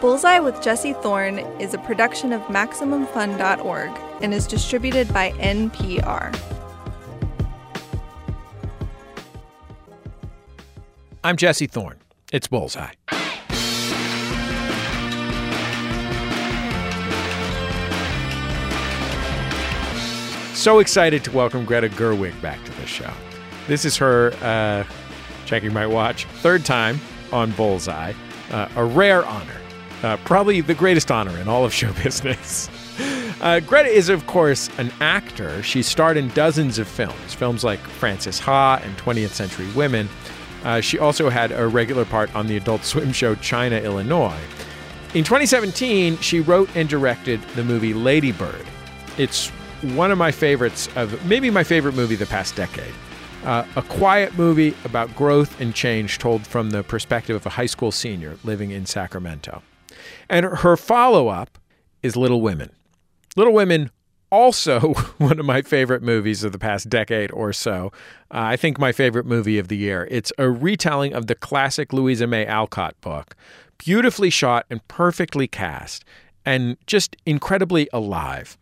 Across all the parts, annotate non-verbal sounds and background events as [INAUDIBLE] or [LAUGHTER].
Bullseye with Jesse Thorn is a production of MaximumFun.org and is distributed by NPR. I'm Jesse Thorn. It's Bullseye. So excited to welcome Greta Gerwig back to the show. This is her, uh, checking my watch, third time on Bullseye. Uh, a rare honor, uh, probably the greatest honor in all of show [LAUGHS] business. Uh, Greta is, of course, an actor. She starred in dozens of films, films like Frances Ha and 20th Century Women. Uh, she also had a regular part on the Adult Swim show China, Illinois. In 2017, she wrote and directed the movie Lady Bird. It's one of my favorites of maybe my favorite movie the past decade. Uh, a quiet movie about growth and change told from the perspective of a high school senior living in Sacramento. And her follow up is Little Women. Little Women, also [LAUGHS] one of my favorite movies of the past decade or so. Uh, I think my favorite movie of the year. It's a retelling of the classic Louisa May Alcott book, beautifully shot and perfectly cast, and just incredibly alive.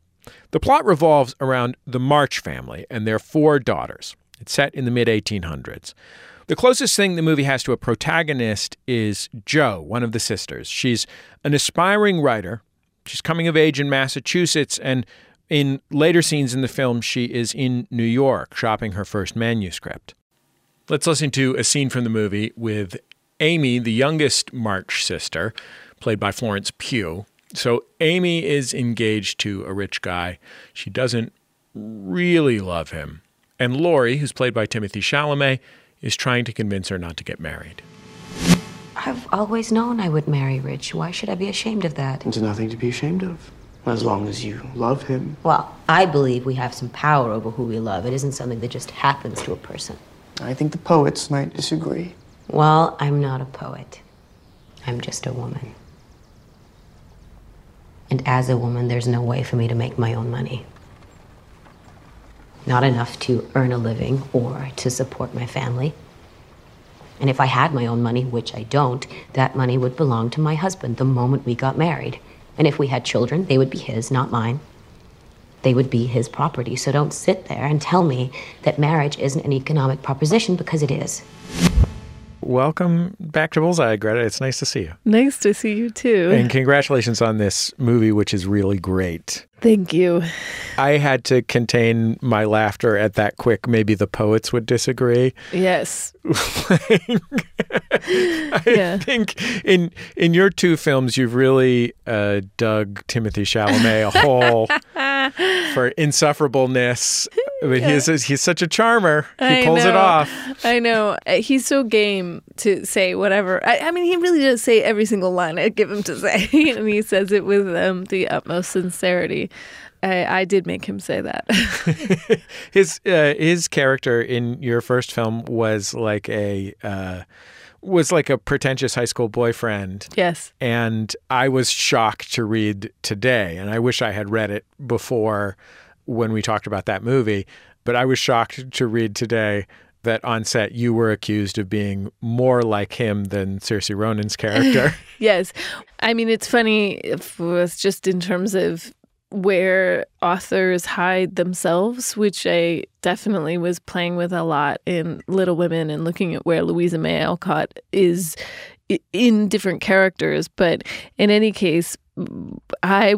The plot revolves around the March family and their four daughters. It's set in the mid 1800s. The closest thing the movie has to a protagonist is Jo, one of the sisters. She's an aspiring writer. She's coming of age in Massachusetts, and in later scenes in the film, she is in New York shopping her first manuscript. Let's listen to a scene from the movie with Amy, the youngest March sister, played by Florence Pugh. So Amy is engaged to a rich guy. She doesn't really love him. And Laurie, who's played by Timothée Chalamet, is trying to convince her not to get married. I've always known I would marry Rich. Why should I be ashamed of that? There's nothing to be ashamed of. As long as you love him. Well, I believe we have some power over who we love. It isn't something that just happens to a person. I think the poets might disagree. Well, I'm not a poet. I'm just a woman. And as a woman, there's no way for me to make my own money. Not enough to earn a living or to support my family. And if I had my own money, which I don't, that money would belong to my husband the moment we got married. And if we had children, they would be his, not mine. They would be his property. So don't sit there and tell me that marriage isn't an economic proposition because it is. Welcome back to Bullseye, Greta. It's nice to see you. Nice to see you too. And congratulations on this movie, which is really great. Thank you. I had to contain my laughter at that quick. Maybe the poets would disagree. Yes. [LAUGHS] [LAUGHS] I yeah. think in in your two films, you've really uh, dug Timothée Chalamet a hole [LAUGHS] for insufferableness. But yeah. he's he's such a charmer. He I pulls know. it off. I know. Uh, he's so game to say whatever. I, I, mean, he really does say every single line I give him to say, [LAUGHS] and he says it with um, the utmost sincerity. I, I, did make him say that. [LAUGHS] his uh, his character in your first film was like a uh, was like a pretentious high school boyfriend. Yes, and I was shocked to read today, and I wish I had read it before when we talked about that movie. But I was shocked to read today that on set you were accused of being more like him than Saoirse Ronan's character. [LAUGHS] yes, I mean it's funny. If it was just in terms of where authors hide themselves, which I definitely was playing with a lot in Little Women and looking at where Louisa May Alcott is in different characters. But in any case, I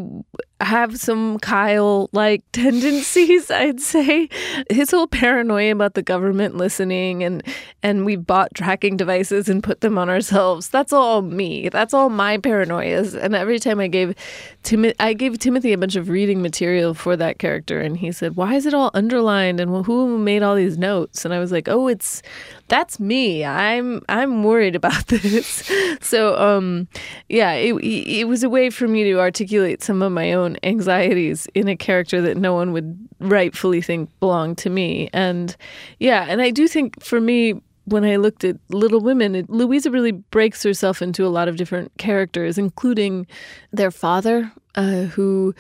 have some Kyle like [LAUGHS] tendencies, I'd say. His whole paranoia about the government listening and and we bought tracking devices and put them on ourselves. That's all me. That's all my paranoias. And every time I gave Tim I gave Timothée a bunch of reading material for that character and he said, "Why is it all underlined and who made all these notes?" And I was like, "Oh, it's that's me. I'm I'm worried about [LAUGHS] this." so, um yeah, it it was a way for me to articulate some of my own own anxieties in a character that no one would rightfully think belonged to me. And yeah, and I do think for me, when I looked at Little Women, it, Louisa really breaks herself into a lot of different characters, including their father, uh, who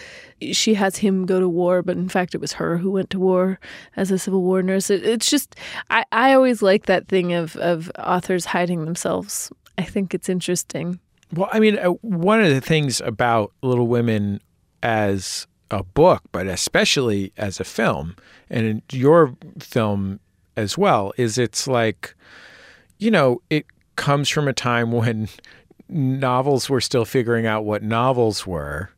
she has him go to war, but in fact, it was her who went to war as a Civil War nurse. It, it's just, I, I always like that thing of, of authors hiding themselves. I think it's interesting. Well, I mean, uh, one of the things about Little Women as a book, but especially as a film, and in your film as well, is it's like, you know, it comes from a time [LAUGHS] when novels were still figuring out what novels were.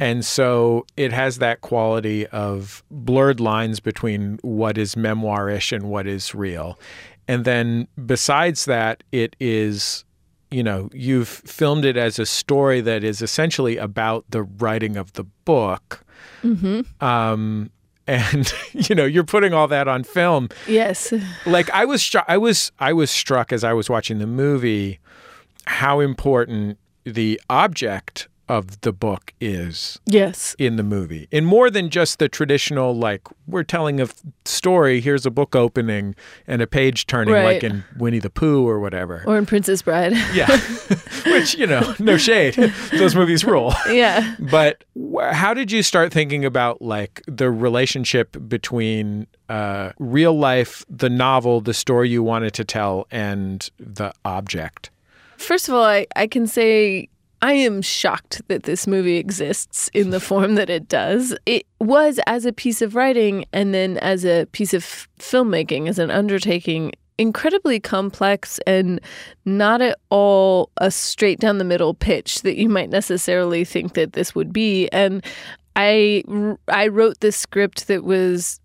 And so it has that quality of blurred lines between what is memoirish and what is real. And then besides that, it is, you know, you've filmed it as a story that is essentially about the writing of the book. Um, [LAUGHS] and you know, you're putting all that on film Yes. like I was stru- I was I was struck as I was watching the movie how important the object of the book is Yes. in the movie in more than just the traditional like we're telling a f- story here's a book opening and a page turning like in Winnie the Pooh or whatever Or in Princess Bride. [LAUGHS] yeah [LAUGHS] which you know no shade [LAUGHS] those movies rule yeah. but wh- how did you start thinking about like the relationship between uh, real life, the novel, the story you wanted to tell, and the object? First of all, I, I can say I am shocked that this movie exists in the form that it does. It was as a piece of writing and then as a piece of filmmaking, as an undertaking, incredibly complex and not at all a straight down the middle pitch that you might necessarily think that this would be. And I, I wrote this script that was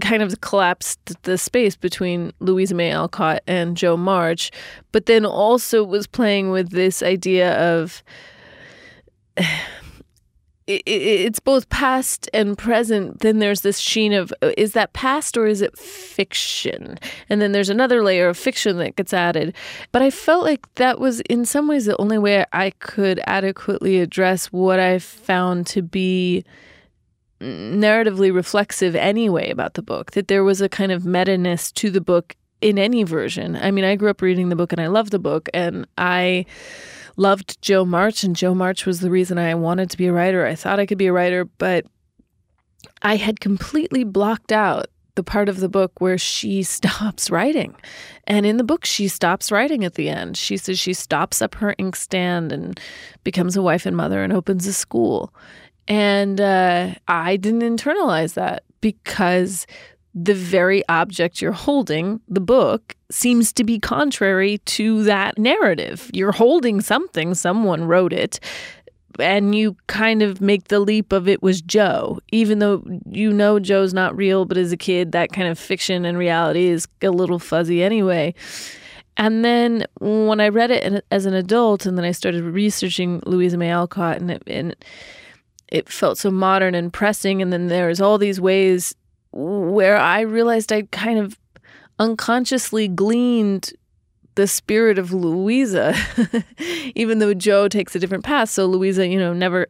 kind of collapsed the space between Louisa May Alcott and Jo March, but then also was playing with this idea of [SIGHS] it, it, it's both past and present. Then there's this sheen of uh, is that past or is it fiction? And then there's another layer of fiction that gets added. But I felt like that was in some ways the only way I could adequately address what I found to be narratively reflexive anyway about the book, that there was a kind of meta-ness to the book in any version. I mean, I grew up reading the book and I loved the book and I loved Jo March and Jo March was the reason I wanted to be a writer. I thought I could be a writer, but I had completely blocked out the part of the book where she [LAUGHS] stops writing. And in the book, she stops writing at the end. She says she stops up her inkstand and becomes a wife and mother and opens a school. And uh, I didn't internalize that because the very object you're holding, the book, seems to be contrary to that narrative. You're holding something, someone wrote it, and you kind of make the leap of it was Jo, even though you know Jo's not real, but as a kid, that kind of fiction and reality is a little fuzzy anyway. And then when I read it as an adult, and then I started researching Louisa May Alcott, and it, and it felt so modern and pressing. And then there's all these ways where I realized I kind of unconsciously gleaned the spirit of Louisa, [LAUGHS] even though Jo takes a different path. So Louisa, you know, never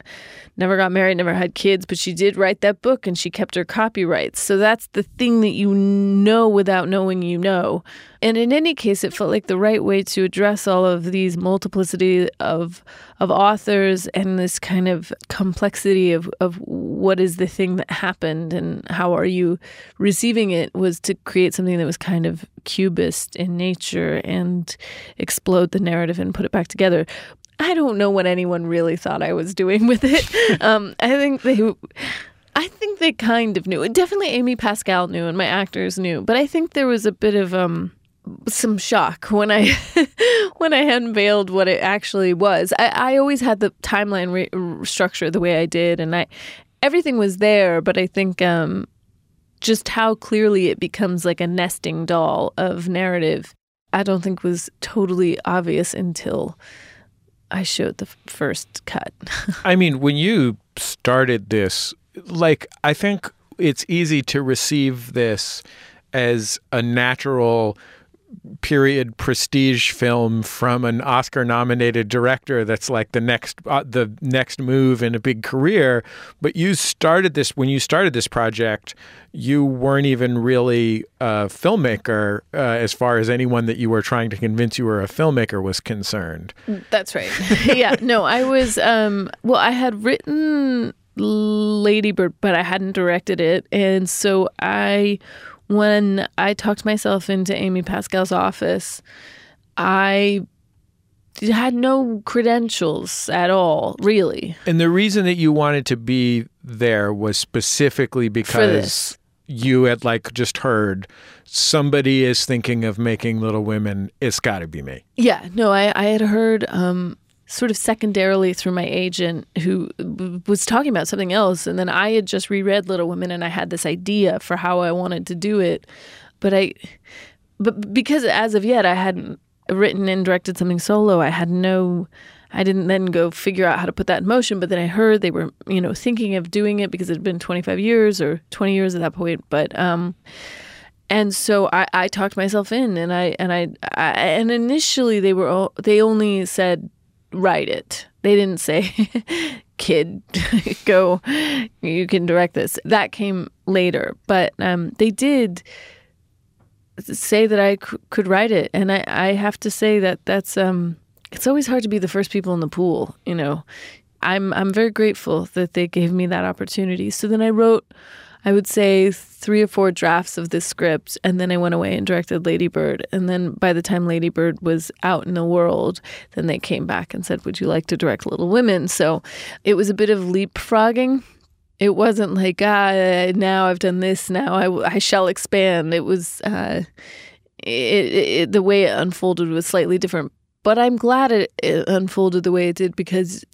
never got married, never had kids, but she did write that book and she kept her copyrights. So that's the thing that you know without knowing you know. And in any case, it felt like the right way to address all of these multiplicity of of authors and this kind of complexity of, of what is the thing that happened and how are you receiving it was to create something that was kind of cubist in nature and explode the narrative and put it back together. I don't know what anyone really thought I was doing [LAUGHS] with it. um, I think they, I think they kind of knew. Definitely, Amy Pascal knew, and my actors knew. But I think there was a bit of um, some shock when I [LAUGHS] when I unveiled what it actually was. I, I always had the timeline re- structure the way I did, and I everything was there. But I think um, just how clearly it becomes like a nesting doll of narrative, I don't think was totally obvious until I showed the f- first cut. [LAUGHS] I mean, when you started this, like, I think it's easy to receive this as a natural period prestige film from an Oscar nominated director that's like the next uh, the next move in a big career but you started this when you started this project you weren't even really a filmmaker uh, as far as anyone that you were trying to convince you were a filmmaker was concerned That's right. [LAUGHS] yeah, no, I was um well, I had written Lady Bird, but I hadn't directed it. And so I when I talked myself into Amy Pascal's office, I had no credentials at all, really. And the reason that you wanted to be there was specifically because you had like just heard somebody is thinking of making Little Women. It's got to be me. Yeah, no, I, I had heard um, sort of secondarily through my agent who was talking about something else. And then I had just reread Little Women and I had this idea for how I wanted to do it. But I, but because as of yet I hadn't written and directed something solo, I had no. I didn't then go figure out how to put that in motion, but then I heard they were, you know, thinking of doing it because it had been 25 years or 20 years at that point. But um, and so I, I talked myself in, and I and I, I and initially they were all, they only said write it. They didn't say, [LAUGHS] kid, [LAUGHS] go, you can direct this. That came later, but um, they did say that I c- could write it, and I, I have to say that that's um, it's always hard to be the first people in the pool. You know, I'm I'm very grateful that they gave me that opportunity. So then I wrote. I would say three or four drafts of this script, and then I went away and directed Lady Bird. And then by the time Lady Bird was out in the world, then they came back and said, Would you like to direct Little Women? So it was a bit of leapfrogging. It wasn't like, ah, now I've done this, now I, I shall expand. It was, uh, it, it, the way it unfolded was slightly different. But I'm glad it, it unfolded the way it did because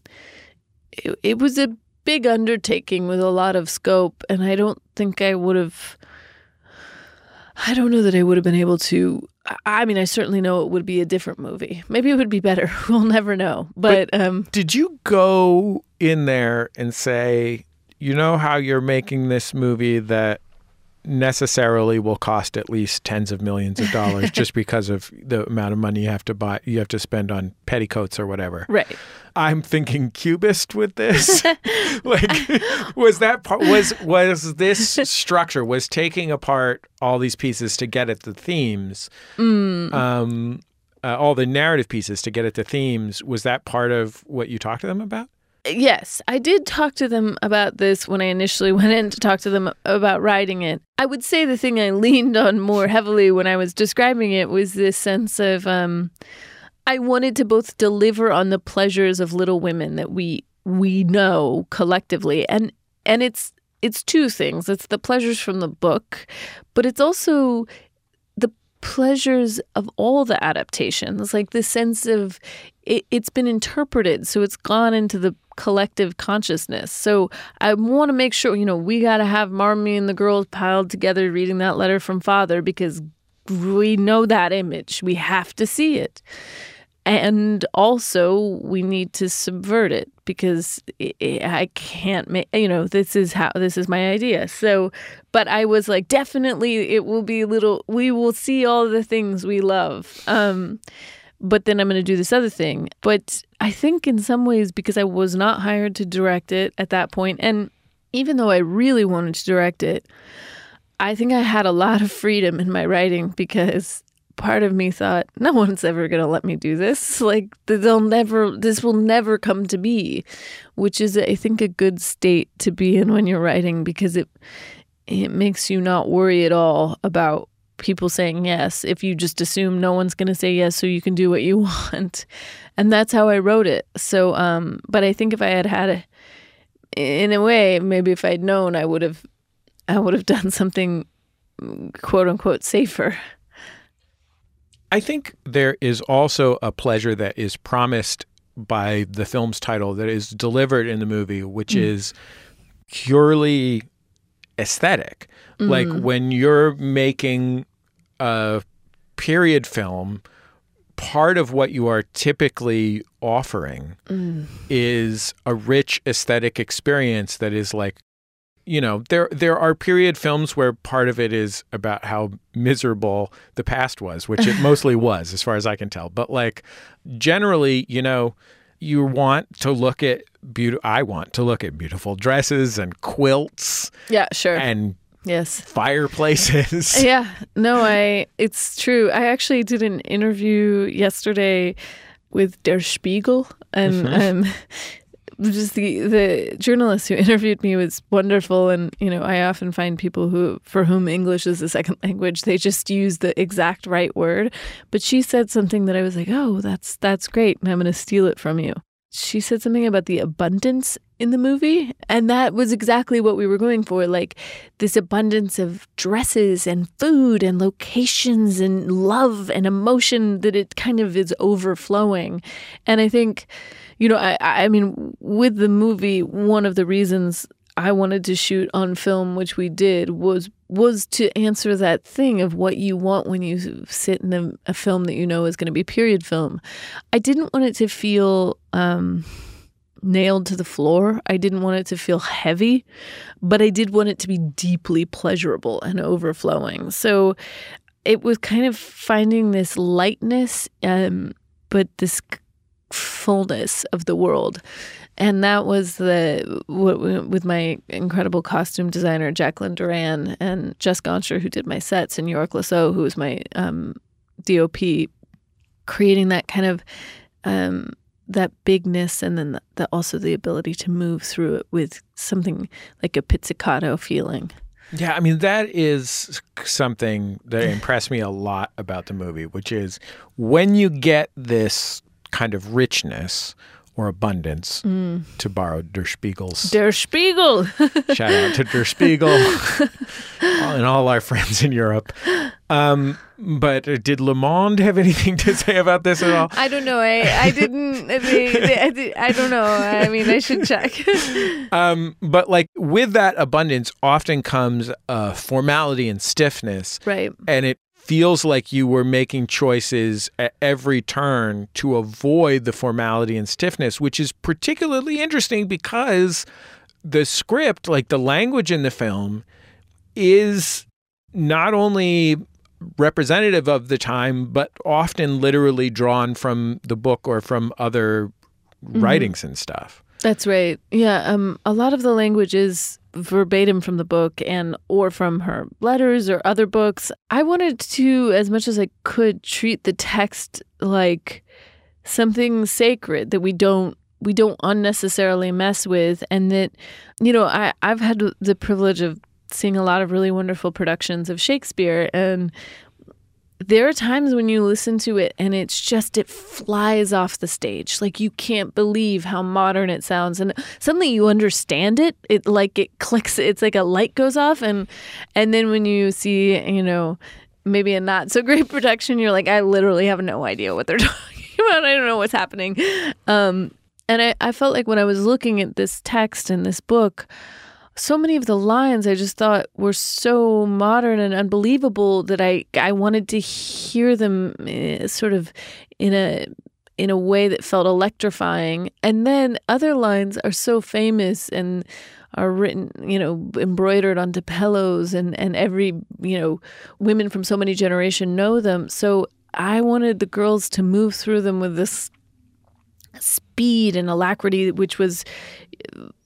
it, it was a big undertaking with a lot of scope and I don't think I would have I don't know that I would have been able to I mean I certainly know it would be a different movie. Maybe it would be better. [LAUGHS] We'll never know. But, but um did you go in there and say, "You know how you're making this movie that necessarily will cost at least tens of millions of dollars [LAUGHS] just because of the amount of money you have to buy you have to spend on petticoats or whatever. Right. I'm thinking cubist with this. [LAUGHS] like was that part was was this structure was taking apart all these pieces to get at the themes. Mm. Um uh, all the narrative pieces to get at the themes was that part of what you talked to them about? Yes, I did talk to them about this when I initially [LAUGHS] went in to talk to them about writing it. I would say the thing I leaned on more heavily when I was describing it was this sense of um, I wanted to both deliver on the pleasures of Little Women that we we know collectively, and and it's it's two things. It's the pleasures from the book, but it's also the pleasures of all the adaptations, like the sense of it, it's been interpreted, so it's gone into the collective consciousness. So I want to make sure, you know, we got to have Marmee and the girls piled together reading that letter from father because we know that image. We have to see it. And also, we need to subvert it because I can't make, you know, this is how, this is my idea. So, but I was like, definitely it will be a little, we will see all the things we love. Um, but then I'm going to do this other thing. But I think in some ways, because I was not hired to direct it at that point, and even though I really wanted to direct it, I think I had a lot of freedom in my writing because part of me thought, no one's ever going to let me do this. [LAUGHS] Like, they'll never, this will never come to be, which is, I think, a good state to be in when you're writing because it, it makes you not worry at all about people saying yes if you just assume no one's going to say yes so you can do what you [LAUGHS] want and that's how i wrote it so um but i think if i had had a in a way maybe if i'd known i would have i would have done something quote unquote safer i think there is also a pleasure that is promised by the film's title that is delivered in the movie which mm. is purely aesthetic mm. like when you're making a period film, part of what you are typically offering mm. is a rich aesthetic experience that is like you know there there are period films where part of it is about how miserable the past was which it [LAUGHS] mostly was as far as i can tell but like generally you know you want to look at beautiful i want to look at beautiful dresses and quilts yeah sure and Yes. Fireplaces. [LAUGHS] Yeah. No, I it's true. I actually did an interview yesterday with Der Spiegel and Mhm. um [LAUGHS] just the the journalist who interviewed me was wonderful, and you know I often find people who for whom English is a second [LAUGHS] language they just use the exact right word. But she said something that I was like, oh, that's that's great, and I'm going to steal it from you. She said something about the abundance in the movie, and that was exactly what we were going for, like this abundance of dresses and food and locations and love and emotion that it kind of is overflowing. And I think you know, I, I mean, with the movie, one of the reasons I wanted to shoot on film, which we did, was was to answer that thing of what you want when you sit in a, a film that you know is going to be period film. I didn't want it to feel um, nailed to the floor. I didn't want it to feel heavy, but I did want it to be deeply pleasurable and overflowing. So it was kind of finding this lightness, um, but this fullness of the world. And that was the with my incredible costume designer Jacqueline Durran and Jess Gonchor, who did my sets, and Yorick Le Saux, who was my um, DOP, creating that kind of um, that bigness, and then the, the, also the ability to move through it with something like a pizzicato feeling. Yeah, I mean that is something that impressed me a lot about the movie, which is when you get this kind of richness or abundance, mm. to borrow Der Spiegel's. Der Spiegel! [LAUGHS] shout out to Der Spiegel [LAUGHS] and all our friends in Europe. Um, but did Le Monde have anything to say about this at all? I don't know. I, I didn't. They, they, I, I, don't know. I mean, I should check. [LAUGHS] um, but like with that abundance often comes uh, formality and stiffness. Right. And it feels like you were making choices at every turn to avoid the formality and stiffness, which is particularly interesting because the script, like the language in the film, is not only representative of the time, but often literally drawn from the book or from other mm-hmm. writings and stuff. That's right. Yeah. Um, a lot of the language is verbatim from the book and or from her letters or other books. I wanted to, as much as I could, treat the text like something sacred that we don't we don't unnecessarily mess with and that you know I, i've had the privilege of seeing a lot of really wonderful productions of shakespeare and there are times when you listen to it and it's just it flies off the stage. Like you can't believe how modern it sounds. And suddenly you understand it it like it clicks it's like a light goes off. And and then when you see you know maybe a not so great [LAUGHS] production you're like i literally have no idea what they're [LAUGHS] talking about. I don't know what's happening. Um and i i felt like when i was looking at this text and this book so many of the lines I just thought were so modern and unbelievable that I I wanted to hear them eh, sort of in a in a way that felt electrifying. And then other lines are so famous and are written, you know, embroidered onto pillows and and every, you know, women from so many generations know them. So I wanted the girls to move through them with this speed and alacrity which was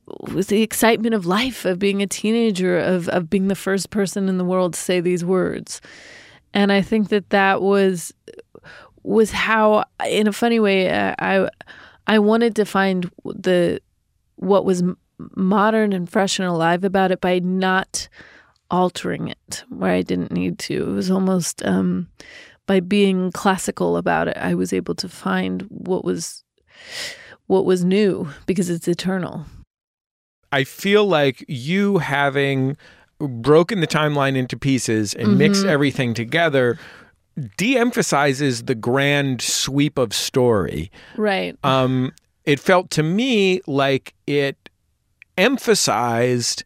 was the excitement of life, of being a teenager, of, of being the first person in the world to say these words. And I think that that was was how, in a funny way, uh, I I wanted to find the what was modern and fresh and alive about it by not altering it where I didn't need to. It was almost um, by being classical about it, I was able to find what was what was new because it's eternal. I feel like you having broken the timeline into pieces and mm-hmm. mixed everything together de-emphasizes the grand sweep of story. Right. Um, it felt to me like it emphasized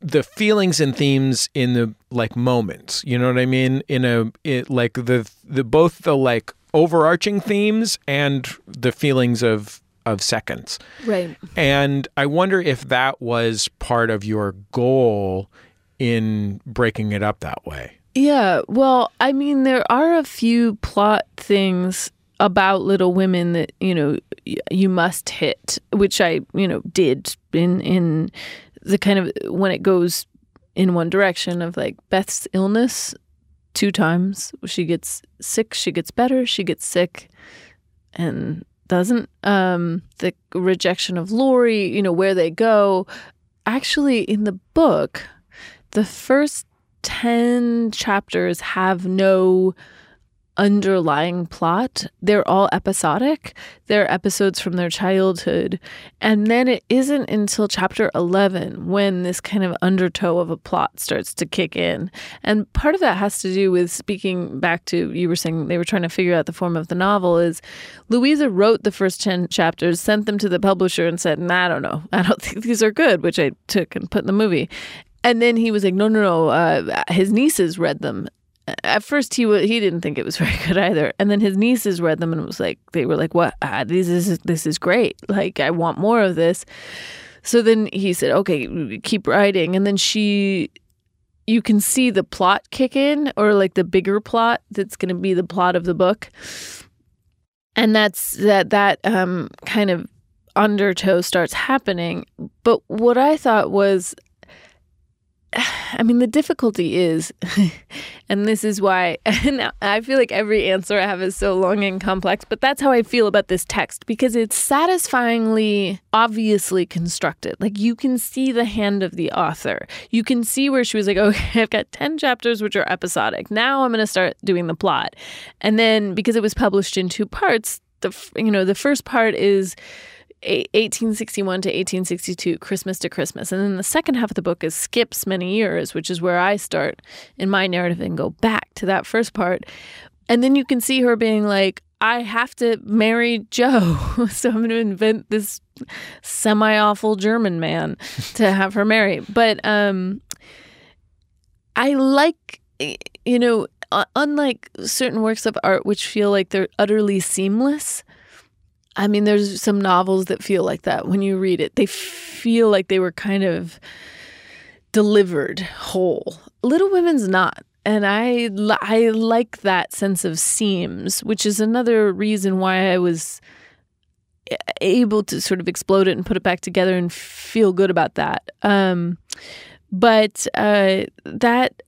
the feelings and themes in the like moments. You know what I mean? In a it, like the the both the like overarching themes and the feelings of of seconds. Right. And I wonder if that was part of your goal in breaking it up that way. Yeah. Well, I mean, there are a few plot things about Little Women that, you know, you must hit, which I, you know, did in in the kind of when it goes in one direction of like Beth's illness two times. She gets sick, she gets better, she gets sick, and doesn't. Um, the rejection of Laurie, you know, where they go. Actually, in the book, the first 10 chapters have no underlying plot. They're all episodic. They're episodes from their childhood. And then it isn't until chapter 11 when this kind of undertow of a plot starts to kick in. And part of that has to do with speaking back to you were saying they were trying to figure out the form of the novel is Louisa wrote the first 10 chapters, sent them to the publisher and said, nah, I don't know. I don't [LAUGHS] think these are good, which I took and put in the movie. And then he was like, no, no, no. Uh, his nieces read them at first he he didn't think it was [LAUGHS] very good either. And then his nieces read them and it was like they were like what? Ah, this is this is great. Like i want more of this. So then he said okay keep writing. And then she you can see the plot kick in or like the bigger plot that's going to be the plot of the book. And that's that that um kind of undertow starts happening. But what i thought was [SIGHS] I mean, the difficulty is, [LAUGHS] and this is why [LAUGHS] I feel like every answer I have is so long and complex, but that's how I feel about this text because it's satisfyingly obviously constructed. Like you can see the hand of the author. You can see where she was like, [LAUGHS] okay, I've got 10 chapters which are episodic. Now I'm going to start doing the plot. And then because it was published in two parts, the you know, the first part is 1861 to 1862, Christmas to Christmas. And then the second half of the book is skips many years, which is where I start in my narrative and go back to that first part. And then you can see her being like, I have to marry Jo. [LAUGHS] so I'm going to invent this semi awful German man to have her marry. But um, I like, you know, unlike certain works of art which feel like they're utterly seamless, I mean, there's some novels that feel like that when you read it. They feel like they were kind of delivered whole. Little Women's not. And I, I like that sense of seams, which is another reason why I was able to sort of explode it and put it back together and feel good about that. Um, but uh, that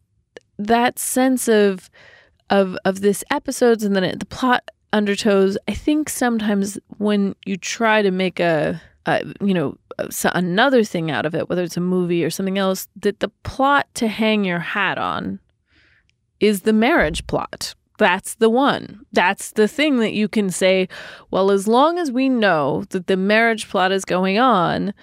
that sense of of of this episodes and then it, the plot undertows. I think sometimes when you try to make a, a you know, another thing out of it, whether it's a movie or something else, that the plot to hang your hat on is the marriage plot. That's the one. That's the thing that you can say, well, as long as we know that the marriage plot is going on,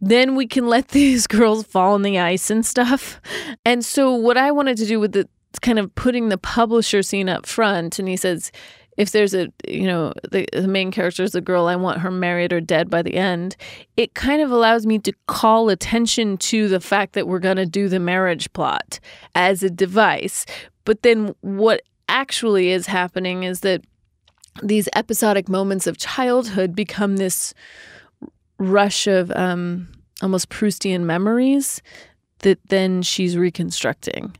then we can let [LAUGHS] these girls fall in the ice and stuff. And so, what I wanted to do with the kind of putting the publisher scene up front, and he says, if there's a you know the, the main character is a girl i want her married or dead by the end it kind of allows me to call attention to the fact that we're going to do the marriage plot as a device. But then what actually is happening is that these episodic moments of childhood become this rush of um, almost proustian memories that then she's reconstructing.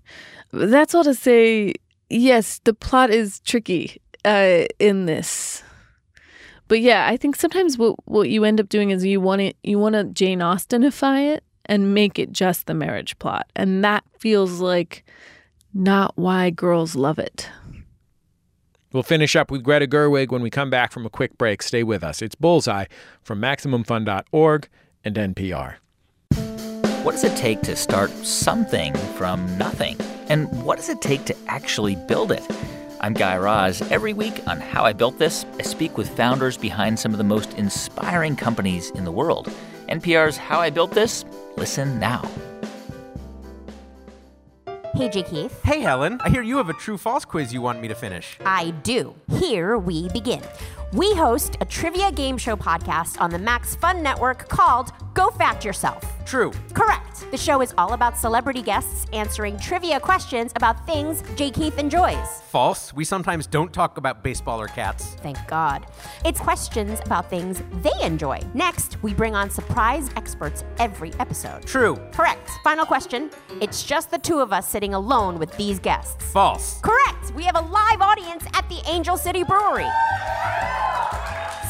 That's all to say yes the plot is tricky uh, in this. But yeah, I think sometimes what what you end up doing is you want it you want to Jane Austenify it and make it just the marriage plot, and that feels like not why girls love it. We'll finish up with Greta Gerwig when we come back from a quick break. Stay with us. It's Bullseye from MaximumFun.org and NPR. What does it take to start something from nothing? And what does it take to actually build it? I'm Guy Raz. Every week on How I Built This, I speak with founders behind some of the most inspiring companies in the world. NPR's How I Built This? Listen now. Hey, J. Keith. Hey, Helen. I hear you have a true false quiz you want me to finish. I do. Here we begin. We host a trivia game show podcast on the Max Fun Network called Go Fact Yourself. True. Correct. The show is all about celebrity guests answering trivia questions about things J. Keith enjoys. False. We sometimes don't talk about baseball or cats. Thank God. It's questions about things they enjoy. Next, we bring on surprise experts every episode. True. Correct. Final question. It's just the two of us sitting alone with these guests. False. Correct. We have a live audience at the Angel City Brewery.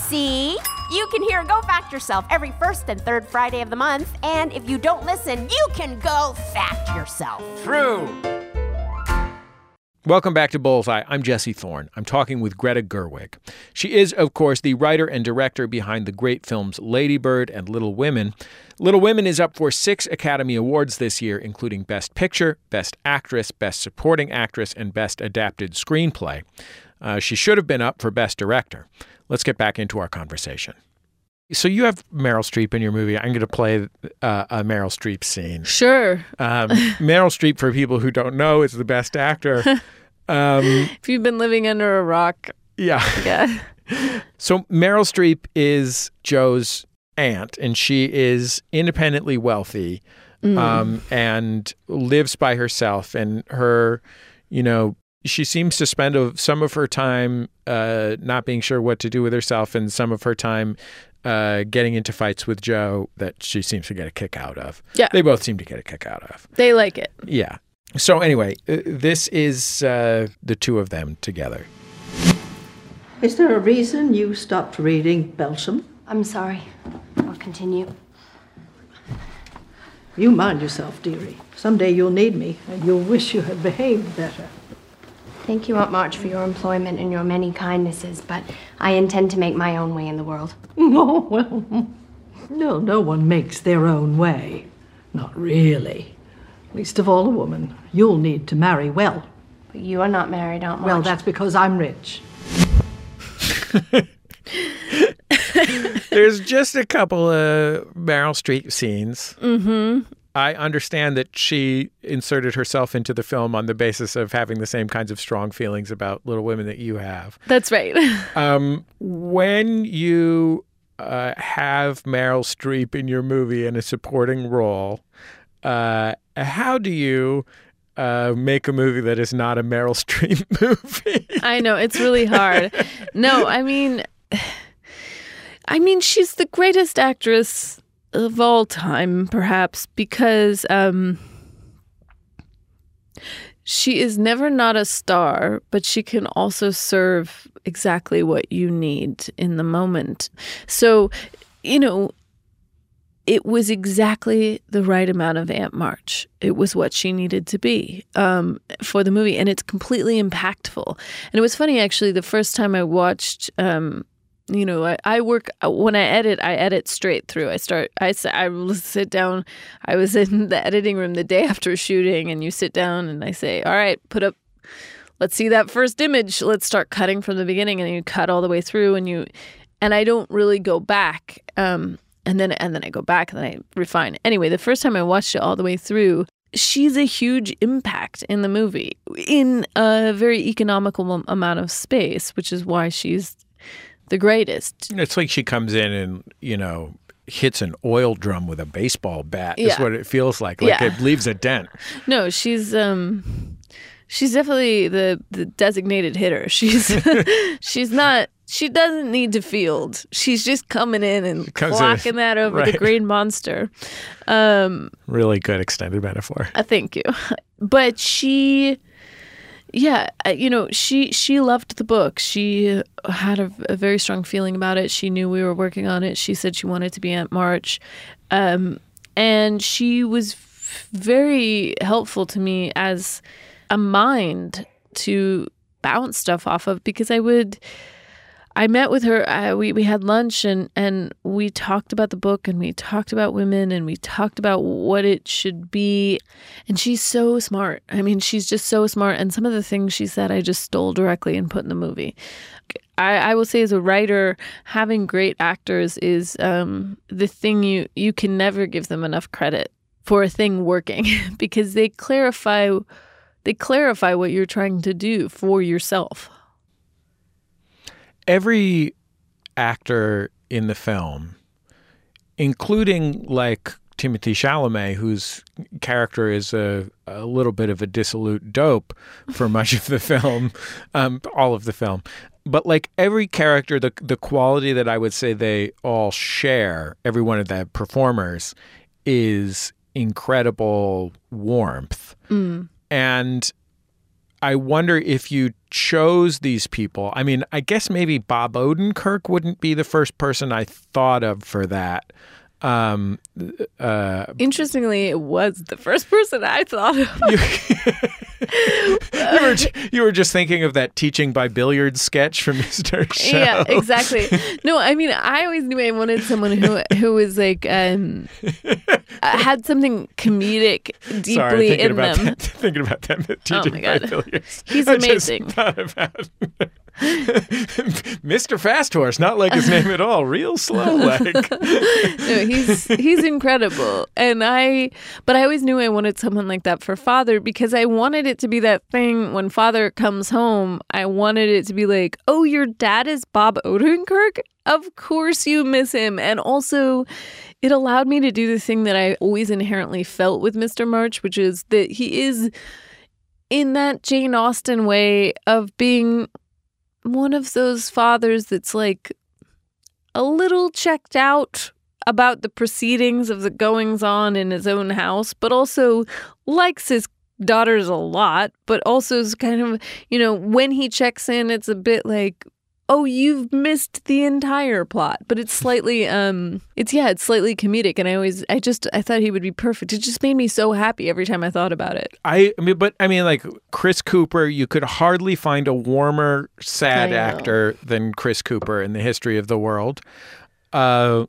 See? You can hear Go Fact Yourself every first and third Friday of the month. And if you don't listen, you can go fact yourself. True. Welcome back to Bullseye. I'm Jesse Thorn. I'm talking with Greta Gerwig. She is, of course, the writer and director behind the great films Lady Bird and Little Women. Little Women is up for six Academy Awards this year, including Best Picture, Best Actress, Best Supporting Actress, and Best Adapted Screenplay. Uh, she should have been up for Best Director. Let's get back into our conversation. So you have Meryl Streep in your movie. I'm going to play uh, a Meryl Streep scene. Sure. Um, [LAUGHS] Meryl Streep, for people who don't know, is the best actor. [LAUGHS] Um, If you've been living under a rock, yeah. yeah. [LAUGHS] So Meryl Streep is Jo's aunt, and she is independently wealthy um, and lives by herself. And her, you know, she seems to spend a, some of her time uh, not being sure what to do with herself, and some of her time uh, getting into fights with Jo that she seems to get a kick out of. Yeah. They both seem to get a kick out of. They like it. Yeah. So anyway, uh, this is uh, the two of them together. Is there a reason you stopped reading Belsham? I'm sorry. I'll continue. You mind yourself, dearie. Someday you'll need me, and you'll wish you had behaved better. Thank you, Aunt March, for your employment and your many kindnesses, but I intend to make my own way in the world. [LAUGHS] Oh, well, no, no one makes their own way. Not really. Least of all a woman. You'll need to marry well. But you are not married, Aunt March. Well, that's because I'm rich. [LAUGHS] There's just a couple of Meryl Streep scenes. Mm-hmm. I understand that she inserted herself into the film on the basis of having the same kinds of strong feelings about Little Women that you have. That's right. [LAUGHS] Um, when you uh, have Meryl Streep in your movie in a supporting role, uh, how do you uh, make a movie that is not a Meryl [LAUGHS] Streep movie? I know it's really hard. [LAUGHS] No, I mean, [SIGHS] I mean, she's the greatest actress of all time, perhaps, because um, she is never not a star, but she can also serve exactly what you need in the moment. So, you know, it was exactly the right amount of Aunt March. It was what she needed to be um, for the movie, and it's completely impactful. And it was funny, actually, the first time I watched. Um, you know, I, I work when I edit. I edit straight through. I start. I, will sit down. I was in [LAUGHS] the editing room the day after shooting, and you sit down and I say, "All right, put up. Let's see that first image. Let's start cutting from the beginning." And you cut all the way through, and you, and I don't really go back. Um, and then and then I go back and then I refine. Anyway, the first time I watched it all the way through, she's a huge impact in the movie in a very economical amount of space, which is why she's the greatest. It's like she comes in and, you know, hits an oil drum with a baseball bat. Is what it feels like. Like Yeah. it leaves a dent. [LAUGHS] No, she's um she's definitely the the designated hitter. [LAUGHS] She's [LAUGHS] she's not she doesn't need to field. She's just coming in and comes in, clocking that over the right. green monster. Um Really good extended metaphor. I thank you. But she yeah, uh, you know, she she loved the book. She had a, a very strong feeling about it. She knew we were working on it. She said she wanted to be Aunt March, um, and she was very helpful to me as a mind to bounce stuff off of because I would. I met with her. Uh, we we had lunch and and we talked about the book and we talked about women and we talked about what it should be. And she's so smart. I mean, she's just so smart. And some of the things she said, I just stole directly and put in the movie. I, I will say, as a writer, having great actors is um, the thing you you can never give them enough credit for a thing working [LAUGHS] because they clarify they clarify what you're trying to do for yourself. Every actor in the film, including like Timothée Chalamet, whose character is a, a little bit of a dissolute dope for [LAUGHS] much of the film, um, all of the film. But like every character, the the quality that I would say they all share, every one of the performers, is incredible warmth. And I wonder if you chose these people. I mean, I guess maybe Bob Odenkirk wouldn't be the first person I thought of for that. Um, uh, Interestingly, it was the first person I thought of. [LAUGHS] you were you were just thinking of that teaching by billiards sketch from [LAUGHS] Mr. Show. Yeah, exactly. No, I mean, I always knew I wanted someone who who was like um had something comedic deeply Sorry, thinking in about them. that, thinking about that Oh teaching my by God. billiards. He's I just amazing. [LAUGHS] Mr. Fast Horse, not like his name at all, real slow leg. [LAUGHS] no, he's he's incredible. And I but I always knew I wanted someone like that for father because I wanted it to be that thing when father comes home, I wanted it to be like, "Oh, your dad is Bob Odenkirk? Of course you miss him." And also it allowed me to do the thing that I always inherently felt with Mr. March, which is that he is in that Jane Austen way of being one of those fathers that's like a little checked out about the proceedings of the goings on in his own house, but also likes his daughters a lot, but also is kind of, you know, when he checks in, it's a bit like, oh, you've missed the entire plot. But it's slightly, um, it's, yeah, it's slightly comedic. And I always, I just, I thought he would be perfect. It just made me so happy every time I thought about it. I, I mean, but I mean, like Chris Cooper, you could hardly find a warmer, sad actor than Chris Cooper in the history of the world. Uh,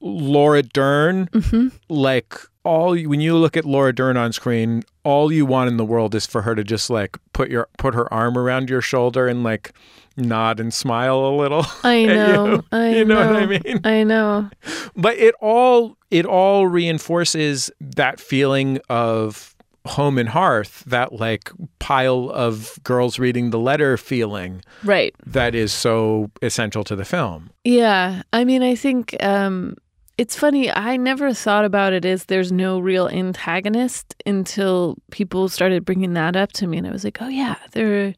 Laura Dern, Mm-hmm. like all when you look at Laura Dern on screen, all you want in the world is for her to just like put your put her arm around your shoulder and like nod and smile a little. [LAUGHS] I know. you. I you know, know. what I mean? I know. but it all it all reinforces that feeling of home and hearth that like pile of girls reading the letter feeling Right. that is so essential to the film Yeah. I mean, I think um, it's funny. I never thought about it as there's no real antagonist until people started bringing that up to me. And I was like, oh, yeah, there,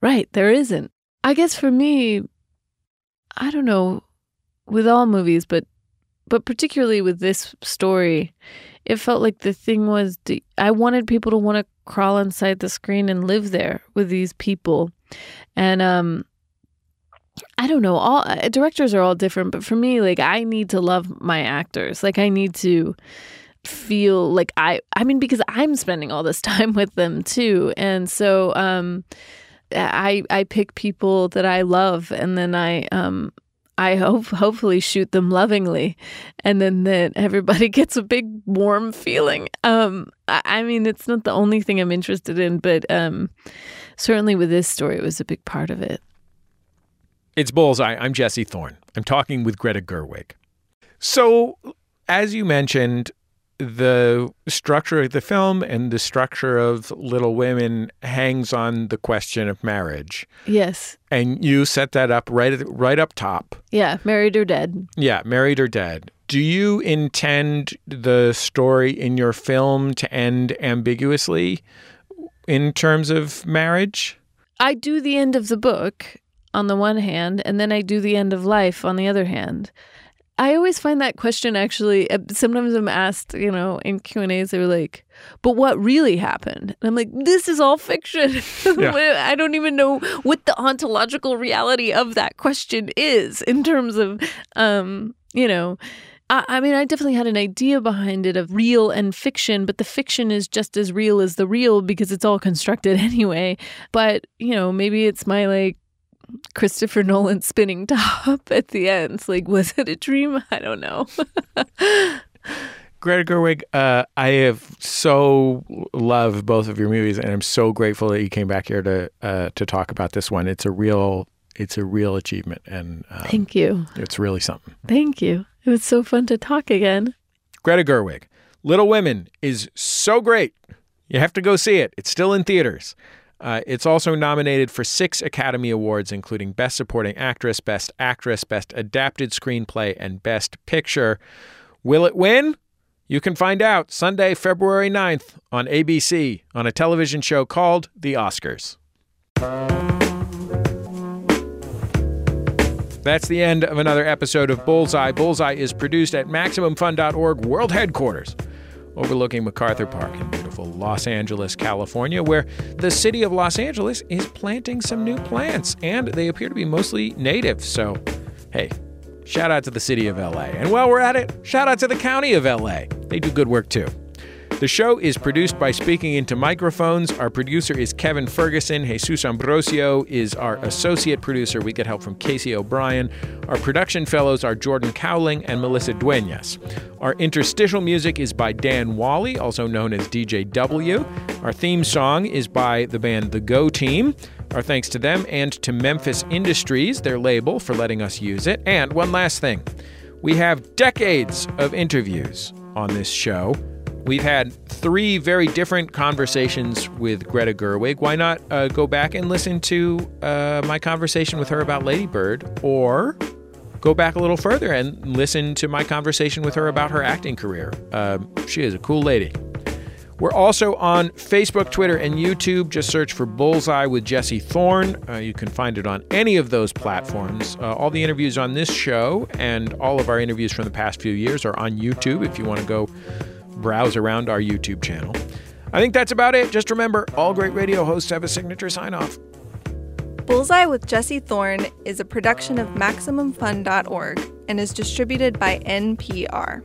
right, there isn't. I guess for me, I don't know, with all movies, but but particularly with this story, it felt like the thing was I wanted people to want to crawl inside the screen and live there with these people, and um, I don't know. All uh, directors are all different, but for me, like I need to love my actors. Like I need to feel like I. I mean, because I'm spending all this [LAUGHS] time with them too, and so um, I I pick people that I love, and then I um. I hope hopefully shoot them lovingly, and then that everybody [LAUGHS] gets a big warm feeling. Um, I, I mean, it's not the only thing I'm interested in, but um, certainly with this story, it was a big part of it. It's Bullseye. I'm Jesse Thorn. I'm talking with Greta Gerwig. So, as you mentioned, the structure of the film and the structure of Little Women hangs on the question of marriage. Yes. And you set that up right right up top. Yeah, married or dead. Yeah, married or dead. Do you intend the story in your film to end ambiguously in terms of marriage? I do the end of the book on the one hand, and then I do the end of life on the other hand. I always find that question actually. uh, Sometimes I'm asked, you know, in Q and A's, they're like, "But what really happened?" And I'm like, "This is all fiction. [LAUGHS] I don't even know what the ontological reality of that question is in terms of, um, you know." I I mean, I definitely had an idea behind it of real and fiction, but the fiction is just as real as the real because it's all constructed [LAUGHS] anyway. But, you know, maybe it's my like Christopher Nolan spinning top [LAUGHS] at the end. It's like, was it a dream? [LAUGHS] I don't know. [LAUGHS] Greta Gerwig, uh, I have so loved both of your movies, and I'm so grateful that you came back here to uh, to talk about this one. It's a real, it's a real achievement, and um, Thank you. it's really something. Thank you. It was so fun to talk again. Greta Gerwig, Little Women is so great. You have to go see it. It's still in theaters. Uh, it's also nominated for six Academy Awards, including Best Supporting Actress, Best Actress, Best Adapted Screenplay, and Best Picture. Will it win? You can find out Sunday, February 9th on ABC on a television show called The Oscars. That's the end of another episode of Bullseye. Bullseye is produced at MaximumFun.org World Headquarters, overlooking MacArthur Park in beautiful Los Angeles, California, where the city of Los Angeles is planting some new plants, and they appear to be mostly native. So, hey, shout out to the city of LA. And while we're at it, shout out to the county of LA. They do good work too. The show is produced by Speaking Into Microphones. Our producer is Kevin Ferguson. Jesus Ambrosio is our associate producer. We get help from Casey O'Brien. Our production fellows are Jordan Cowling and Melissa Duenas. Our interstitial music is by Dan Wally, also known as DJ W. Our theme song is by the band The Go Team. Our thanks to them and to Memphis Industries, their label, for letting us use it. And one last thing we have decades of interviews on this show. We've had three very different conversations with Greta Gerwig. Why not uh, go back and listen to uh, my conversation with her about Lady Bird, or go back a little further and listen to my conversation with her about her acting career? Uh, she is a cool lady. We're also on Facebook, Twitter, and YouTube. Just search for Bullseye with Jesse Thorn. Uh, you can find it on any of those platforms. Uh, all the interviews on this show and all of our interviews from the past few years are on YouTube if you want to go browse around our YouTube channel. I think that's about it. Just remember, all great radio hosts have a signature sign off. Bullseye with Jesse Thorn is a production of MaximumFun.org and is distributed by NPR.